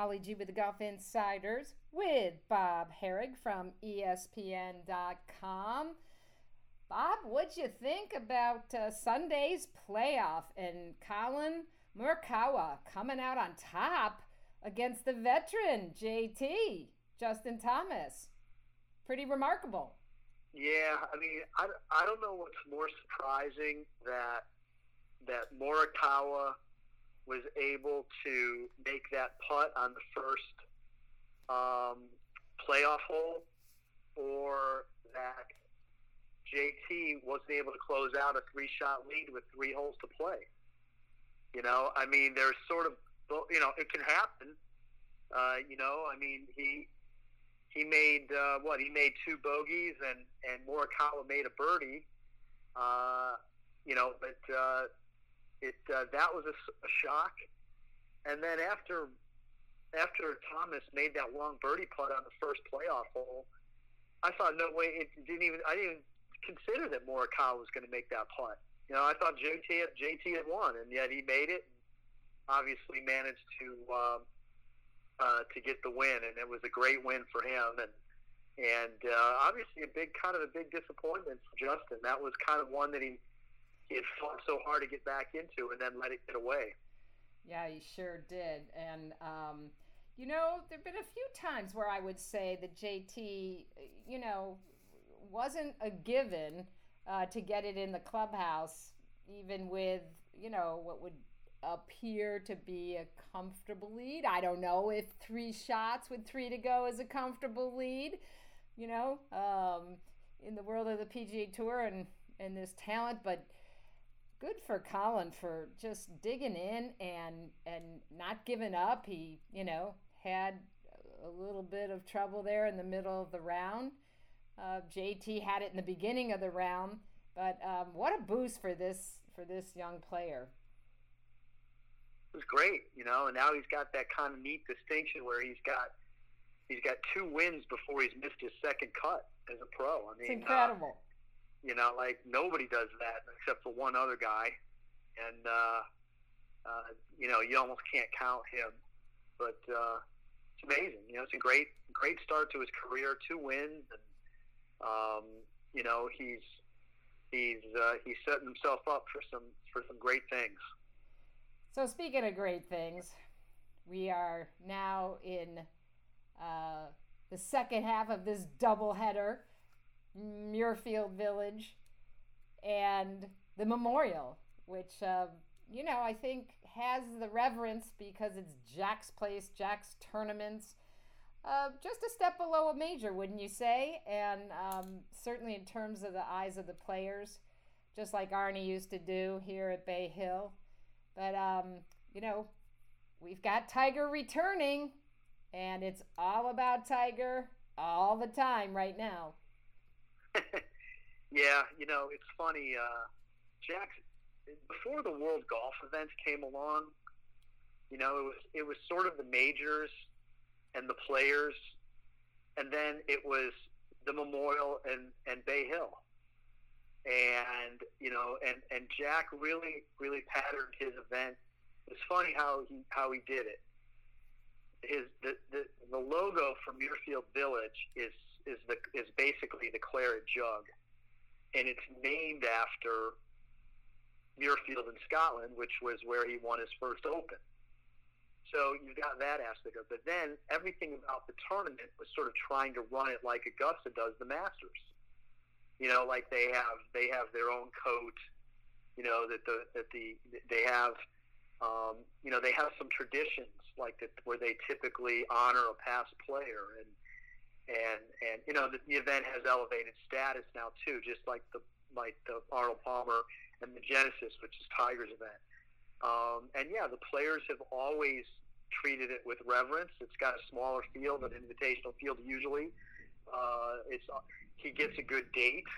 Holly G with the Golf Insiders with Bob Harig from ESPN.com. Bob, what'd you think about uh, Sunday's playoff and Collin Morikawa coming out on top against the veteran JT Justin Thomas? Pretty remarkable. Yeah, I mean, I, I don't know what's more surprising that that Morikawa was able to make that putt on the first um, playoff hole, or that JT wasn't able to close out a three-shot lead with three holes to play. You know, I mean, there's sort of, you know, it can happen. Uh, you know, I mean, he he made uh, what? He made two bogeys, and and Morikawa made a birdie. Uh, you know, but uh, it uh, that was a, a shock. And then after after Thomas made that long birdie putt on the first playoff hole, I thought no way it didn't even I didn't even consider that Morikawa was going to make that putt. You know, I thought JT JT had won, and yet he made it. Obviously, managed to uh, uh, to get the win, and it was a great win for him. And and uh, obviously, a big kind of a big disappointment for Justin. That was kind of one that he had fought so hard to get back into and then let it get away. Yeah, he sure did. And, um, you know, there have been a few times where I would say that JT, you know, wasn't a given uh, to get it in the clubhouse, even with, you know, what would appear to be a comfortable lead. I don't know if three shots with three to go is a comfortable lead, you know, um, in the world of the PGA Tour and, and this talent, but good for Collin for just digging in and and not giving up. He, you know, had a little bit of trouble there in the middle of the round. Uh, JT had it in the beginning of the round, but um, what a boost for this for this young player. It was great, you know, and now he's got that kind of neat distinction where he's got he's got two wins before he's missed his second cut as a pro. I mean, it's incredible. Uh, you know, like nobody does that except for one other guy, and uh, uh, you know you almost can't count him. But uh, it's amazing. You know, it's a great great start to his career. Two wins, and um, you know he's he's uh, he's setting himself up for some for some great things. So speaking of great things, we are now in uh, the second half of this doubleheader. Muirfield Village, and the memorial, which, uh, you know, I think has the reverence because it's Jack's place, Jack's tournaments. Uh, just a step below a major, wouldn't you say? And um, certainly in terms of the eyes of the players, just like Arnie used to do here at Bay Hill. But, um, you know, we've got Tiger returning, and it's all about Tiger all the time right now. yeah, you know, it's funny. Uh, Jack, before the World Golf events came along, you know, it was it was sort of the majors and the players, and then it was the Memorial and and Bay Hill, and you know, and and Jack really really patterned his event. It's funny how he how he did it. His the the, the logo for Muirfield Village is is the is basically the claret jug, and it's named after Muirfield in Scotland, which was where he won his first Open. So you've got that aspect of it. But then everything about the tournament was sort of trying to run it like Augusta does the Masters. You know, like they have they have their own coat. You know that the that the they have. Um, you know they have some traditions like that where they typically honor a past player and and and you know the, the event has elevated status now too, just like the like the Arnold Palmer and the Genesis, which is Tiger's event. Um, and yeah, the players have always treated it with reverence. It's got a smaller field, an invitational field usually. Uh, it's he gets a good date,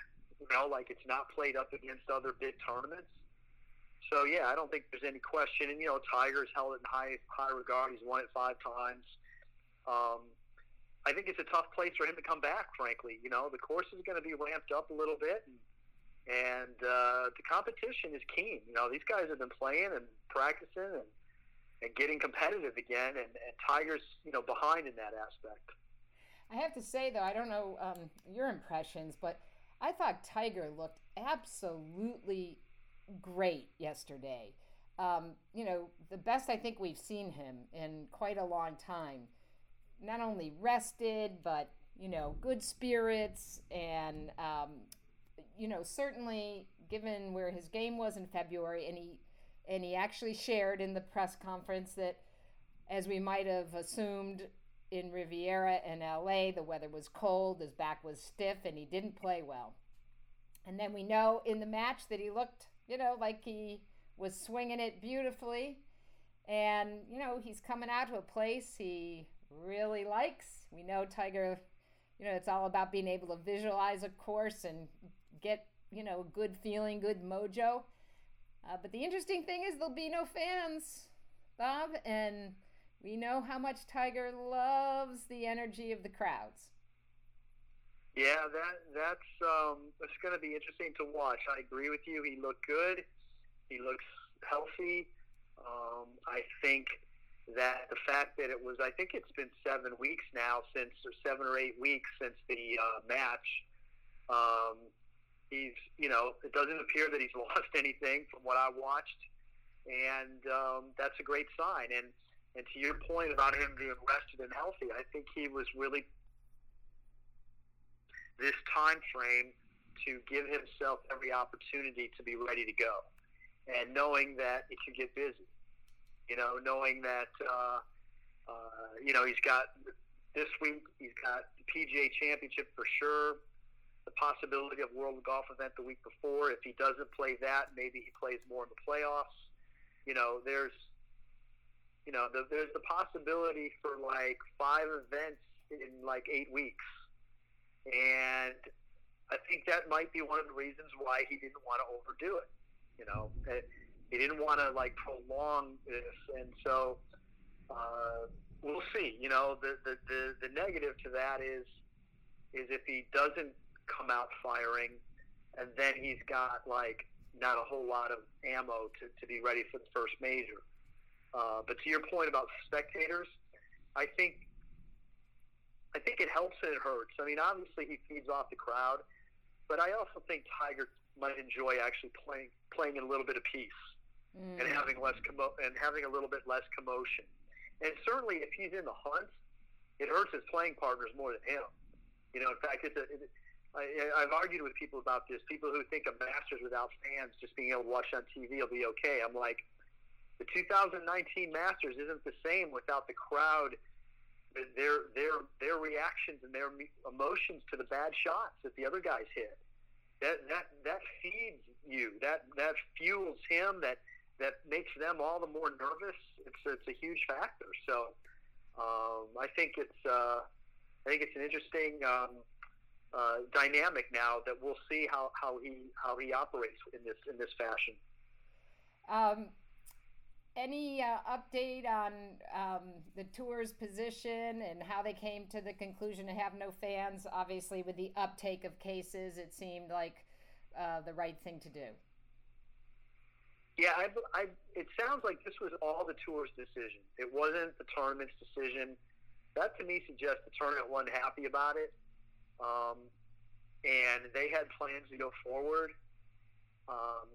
you know, like it's not played up against other big tournaments. So yeah, I don't think there's any question. And you know, Tiger's held it in high high regard. He's won it five times. Um, I think it's a tough place for him to come back. Frankly, you know, the course is going to be ramped up a little bit, and, and uh, the competition is keen. You know, these guys have been playing and practicing, and and getting competitive again. And, and Tiger's you know behind in that aspect. I have to say though, I don't know um, your impressions, but I thought Tiger looked absolutely great yesterday. Um, you know, the best I think we've seen him in quite a long time. Not only rested, but you know, good spirits, and um, you know, certainly given where his game was in February, and he and he actually shared in the press conference that, as we might have assumed in Riviera and LA, the weather was cold, his back was stiff, and he didn't play well. And then we know in the match that he looked, you know, like he was swinging it beautifully. And, you know, he's coming out to a place he really likes. We know Tiger, you know, it's all about being able to visualize a course and get, you know, a good feeling, good mojo. Uh, but the interesting thing is there'll be no fans, Bob, and we know how much Tiger loves the energy of the crowds. Yeah, that that's um, it's going to be interesting to watch. I agree with you. He looked good. He looks healthy. Um, I think that the fact that it was, I think it's been seven weeks now since, or seven or eight weeks since the uh, match. Um, he's, you know, it doesn't appear that he's lost anything from what I watched, and um, that's a great sign. And and to your point about him being rested and healthy, I think he was really this time frame to give himself every opportunity to be ready to go and knowing that it can get busy. You know, knowing that uh, uh, you know he's got this week he's got the PGA Championship for sure. The possibility of World Golf Event the week before. If he doesn't play that, maybe he plays more in the playoffs. You know, there's you know the, there's the possibility for like five events in like eight weeks, and I think that might be one of the reasons why he didn't want to overdo it. You know, he didn't want to like prolong this, and so uh, we'll see. You know, the, the the the negative to that is is if he doesn't come out firing, and then he's got like not a whole lot of ammo to, to be ready for the first major. Uh, but to your point about spectators, I think I think it helps and it hurts. I mean, obviously he feeds off the crowd, but I also think Tiger might enjoy actually playing playing in a little bit of peace mm. and having less commo- and having a little bit less commotion. And certainly, if he's in the hunt, it hurts his playing partners more than him. You know, in fact, it's a, it, I, I've argued with people about this. People who think a Masters without fans, just being able to watch on TV, will be okay. I'm like, the 2019 Masters isn't the same without the crowd their their their reactions and their emotions to the bad shots that the other guys hit that that that feeds you. That that fuels him. That that makes them all the more nervous. It's it's a huge factor. So um, I think it's uh, I think it's an interesting um, uh, dynamic now that we'll see how, how he how he operates in this in this fashion. Um, any uh, update on um, the tour's position and how they came to the conclusion to have no fans? Obviously, with the uptake of cases, it seemed like uh, the right thing to do. Yeah, I, I, it sounds like this was all the tour's decision. It wasn't the tournament's decision. That to me suggests the tournament wasn't happy about it, um, and they had plans to go forward. Um,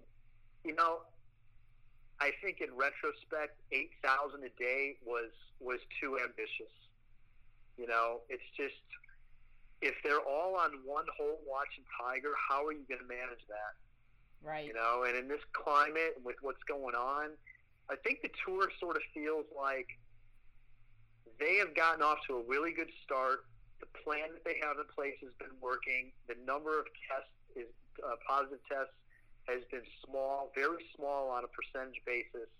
you know, I think in retrospect, eight thousand a day was was too ambitious. You know, it's just if they're all on one hole watching Tiger, how are you going to manage that? Right. You know, and in this climate with what's going on, I think the tour sort of feels like they have gotten off to a really good start. The plan that they have in place has been working. The number of tests is uh, positive tests has been small, very small on a percentage basis.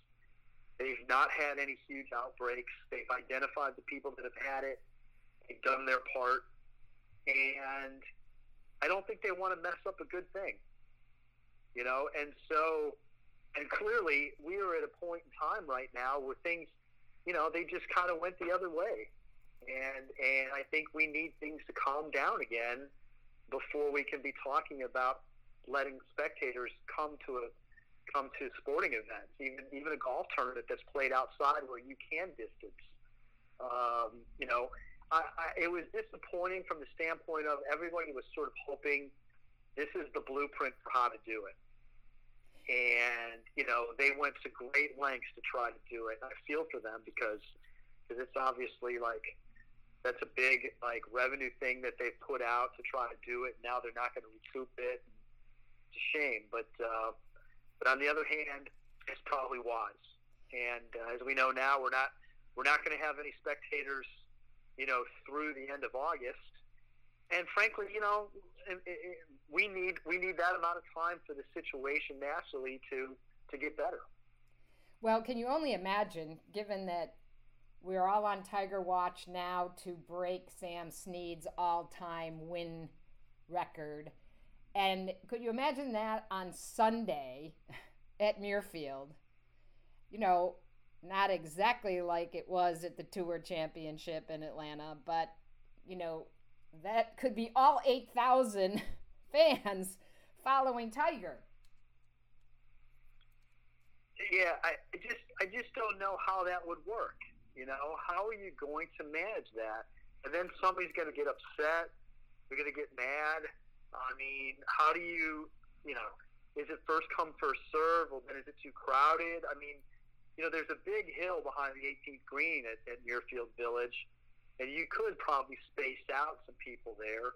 They've not had any huge outbreaks. They've identified the people that have had it. They've done their part. And I don't think they want to mess up a good thing. You know, and so, and clearly we are at a point in time right now where things, you know, they just kind of went the other way. And, and I think we need things to calm down again before we can be talking about letting spectators come to a come to sporting events, even even a golf tournament that's played outside where you can distance. Um, you know, I, I, it was disappointing from the standpoint of everybody was sort of hoping this is the blueprint for how to do it. And, you know, they went to great lengths to try to do it. I feel for them because cause it's obviously like that's a big like revenue thing that they've put out to try to do it. Now they're not going to recoup it. It's a shame, but uh, but on the other hand, it's probably wise. And uh, as we know now, we're not we're not going to have any spectators you know, through the end of August. And frankly, you know, we need we need that amount of time for the situation nationally to to get better. Well, can you only imagine, given that we're all on Tiger Watch now to break Sam Snead's all-time win record, and could you imagine that on Sunday at Muirfield? You know, not exactly like it was at the Tour Championship in Atlanta, but you know, that could be all 8,000 fans following Tiger. Yeah, I just I just don't know how that would work. You know, how are you going to manage that? And then somebody's going to get upset. They're going to get mad. I mean, how do you, you know, is it first come first serve? Well, then is it too crowded? I mean, you know, there's a big hill behind the 18th green at, at Muirfield Village, and you could probably space out some people there,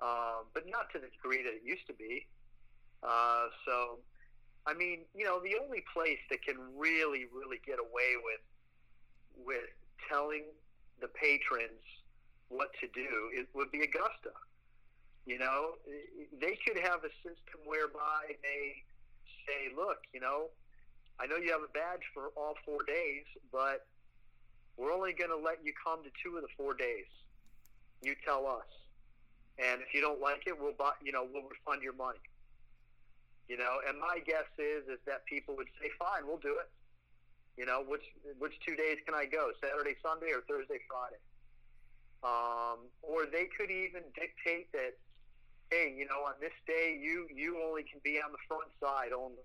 um, but not to the degree that it used to be. Uh, so, I mean, you know, the only place that can really, really get away with with telling the patrons what to do is, would be Augusta. You know, they could have a system whereby they say, look, you know, I know you have a badge for all four days, but we're only going to let you come to two of the four days. You tell us, and if you don't like it, we'll buy, you know we'll refund your money. You know, and my guess is is that people would say, fine, we'll do it. You know, which which two days can I go? Saturday, Sunday, or Thursday, Friday? Um, or they could even dictate that, hey, you know, on this day you you only can be on the front side only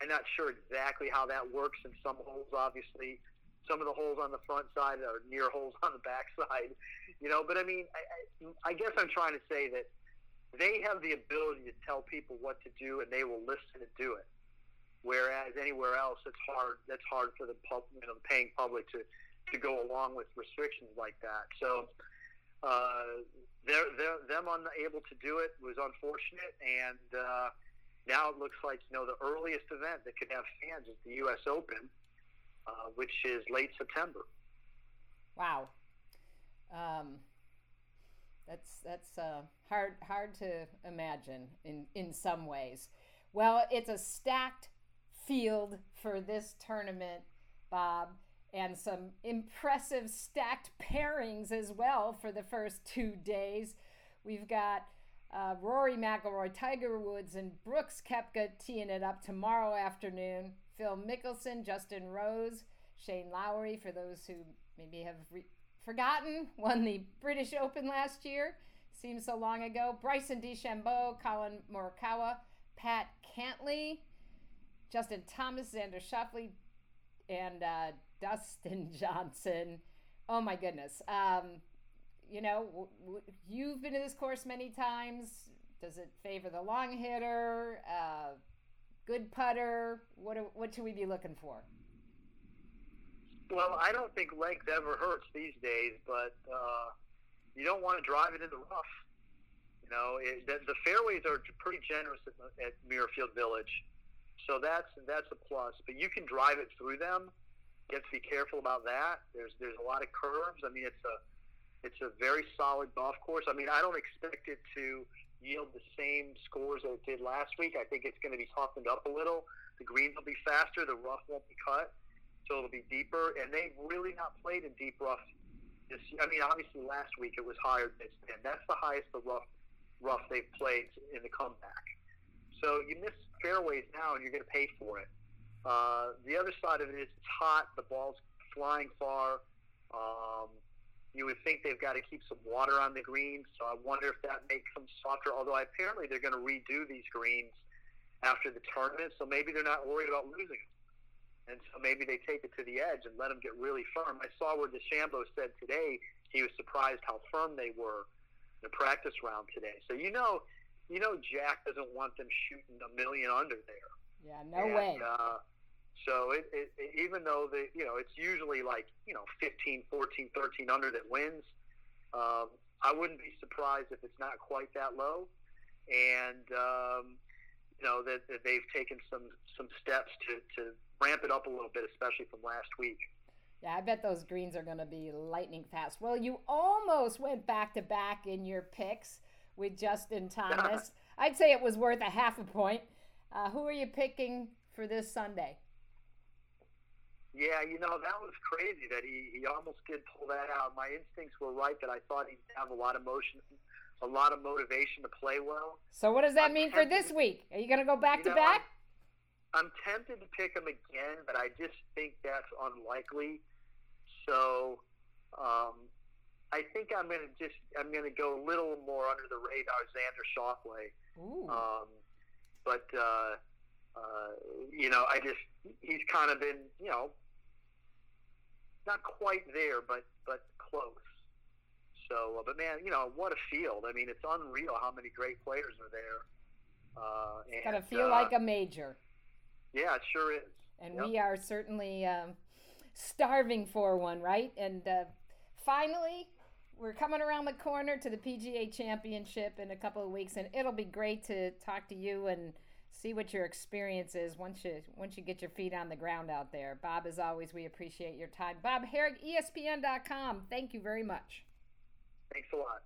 I'm not sure exactly how that works in some holes. Obviously, some of the holes on the front side are near holes on the back side, you know. But I mean, I, I, guess I'm trying to say that they have the ability to tell people what to do, and they will listen and do it. Whereas anywhere else, it's hard. That's hard for the pub, you know, the paying public to to go along with restrictions like that. So. Uh, they're, they're, them unable to do it was unfortunate, and uh, now it looks like you know the earliest event that could have fans is the U.S. Open, uh, which is late September. Wow, um, that's that's uh, hard hard to imagine in in some ways. Well, it's a stacked field for this tournament, Bob, and some impressive stacked pairings as well for the first two days. We've got uh, Rory McIlroy, Tiger Woods, and Brooks Koepka teeing it up tomorrow afternoon. Phil Mickelson, Justin Rose, Shane Lowry, for those who maybe have re- forgotten, won the British Open last year. Seems so long ago. Bryson DeChambeau, Collin Morikawa, Pat Cantlay, Justin Thomas, Xander Schauffele, and uh, Dustin Johnson. Oh my goodness. Um, you know, w- w- you've been to this course many times. Does it favor the long hitter? Uh, good putter? What what should we be looking for? Well, I don't think length ever hurts these days, but uh, you don't want to drive it in the rough. You know, it, the, the fairways are pretty generous at, at Muirfield Village, so that's that's a plus. But you can drive it through them. You have to be careful about that. There's there's a lot of curves. I mean, it's a it's a very solid golf course. I mean, I don't expect it to yield the same scores that it did last week. I think it's going to be toughened up a little. The greens will be faster. The rough won't be cut, so it'll be deeper. And they've really not played in deep rough. This, I mean, obviously last week it was higher than it's been. That's the highest the rough rough they've played in the comeback. So you miss fairways now, and you're going to pay for it. Uh, the other side of it is it's hot. The ball's flying far. Um, you would think they've got to keep some water on the greens, so I wonder if that makes them softer. Although apparently they're going to redo these greens after the tournament, so maybe they're not worried about losing. them. And so maybe they take it to the edge and let them get really firm. I saw where DeChambeau said today he was surprised how firm they were in the practice round today. So you know, you know, Jack doesn't want them shooting a million under there. Yeah, no and, way. Uh, so it, it, it, even though the you know it's usually like you know 15, 14, 13 under that wins, um, I wouldn't be surprised if it's not quite that low, and um, you know that, that they've taken some some steps to, to ramp it up a little bit, especially from last week. Yeah, I bet those greens are going to be lightning fast. Well, you almost went back to back in your picks with Justin Thomas. I'd say it was worth a half a point. Uh, who are you picking for this Sunday? Yeah, you know, that was crazy that he, he almost did pull that out. My instincts were right that I thought he'd have a lot of motion, a lot of motivation to play well. So, what does that I'm mean tempted, for this week? Are you going to go back to know, back? I'm, I'm tempted to pick him again, but I just think that's unlikely. So, um, I think I'm going to just I'm going to go a little more under the radar, Xander Schauffele. Um, but uh, uh, you know, I just he's kind of been you know not quite there, but but close. So, uh, but man, you know what a field! I mean, it's unreal how many great players are there. Uh, it's gotta feel uh, like a major. Yeah, it sure is. And yep. we are certainly um, starving for one, right? And uh, finally, we're coming around the corner to the PGA Championship in a couple of weeks, and it'll be great to talk to you and see what your experience is once you once you get your feet on the ground out there. Bob, as always, we appreciate your time. Bob Harig, ESPN.com. Thank you very much. Thanks a lot.